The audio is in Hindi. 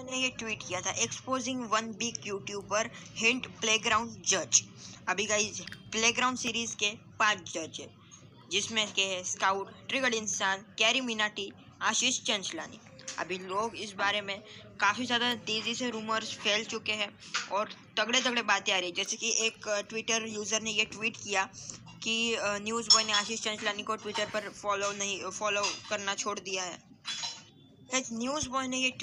ने ये ट्वीट किया था exposing one big YouTuber hint playground जज अभी गाइज़ प्लेग्राउंड सीरीज़ के पाँच जज है, जिसमें के है स्काउट ट्रिगड इंसान कैरी मीनाटी, आशीष चंचलानी। अभी लोग इस बारे में काफ़ी ज़्यादा तेज़ी से रूमर्स फैल चुके हैं और तगड़े तगड़े बातें आ रही है। जैसे कि एक ट्विटर यूज़र ने ये ट्वीट किया कि न्यूज़ बॉय ने आशीष चंचलानी को ट्विटर पर फॉलो नहीं फॉलो करना छोड़ दिया है। न्यूज़ बॉय ने ये